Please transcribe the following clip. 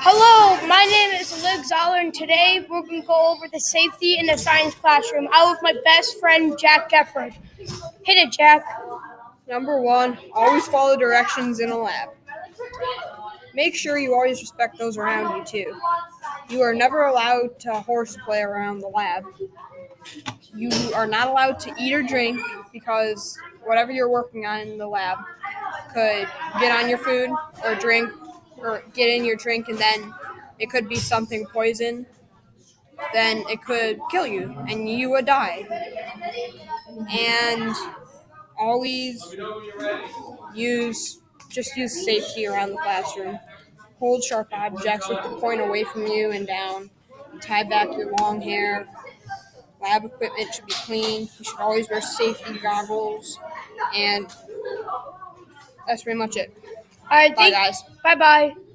Hello, my name is Liv Zoller, and today we're going to go over the safety in the science classroom. I with my best friend Jack Gefford. Hit it, Jack. Number one, always follow directions in a lab. Make sure you always respect those around you, too. You are never allowed to horseplay around the lab. You are not allowed to eat or drink because whatever you're working on in the lab could get on your food or drink or get in your drink and then it could be something poison then it could kill you and you would die. And always use just use safety around the classroom. Hold sharp objects with the point away from you and down. Tie back your long hair. Lab equipment should be clean. You should always wear safety goggles. And that's pretty much it. All right, bye guys Bye bye.